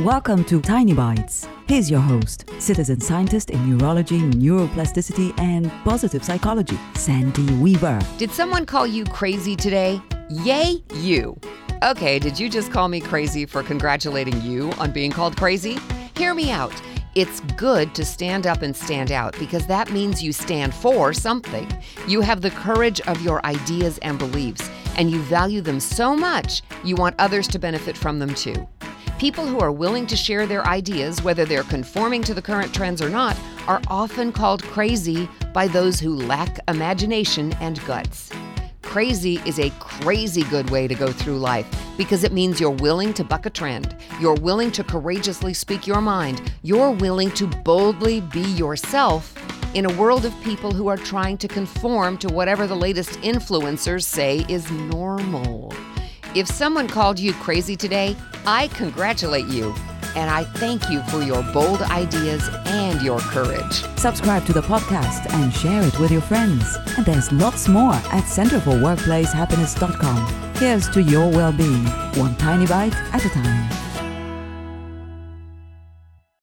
Welcome to Tiny Bites. Here's your host, citizen scientist in neurology, neuroplasticity, and positive psychology, Sandy Weaver. Did someone call you crazy today? Yay, you. Okay, did you just call me crazy for congratulating you on being called crazy? Hear me out. It's good to stand up and stand out because that means you stand for something. You have the courage of your ideas and beliefs, and you value them so much you want others to benefit from them too. People who are willing to share their ideas, whether they're conforming to the current trends or not, are often called crazy by those who lack imagination and guts. Crazy is a crazy good way to go through life because it means you're willing to buck a trend. You're willing to courageously speak your mind. You're willing to boldly be yourself in a world of people who are trying to conform to whatever the latest influencers say is normal. If someone called you crazy today, I congratulate you and I thank you for your bold ideas and your courage. Subscribe to the podcast and share it with your friends. And there's lots more at centerforworkplacehappiness.com. Here's to your well being, one tiny bite at a time.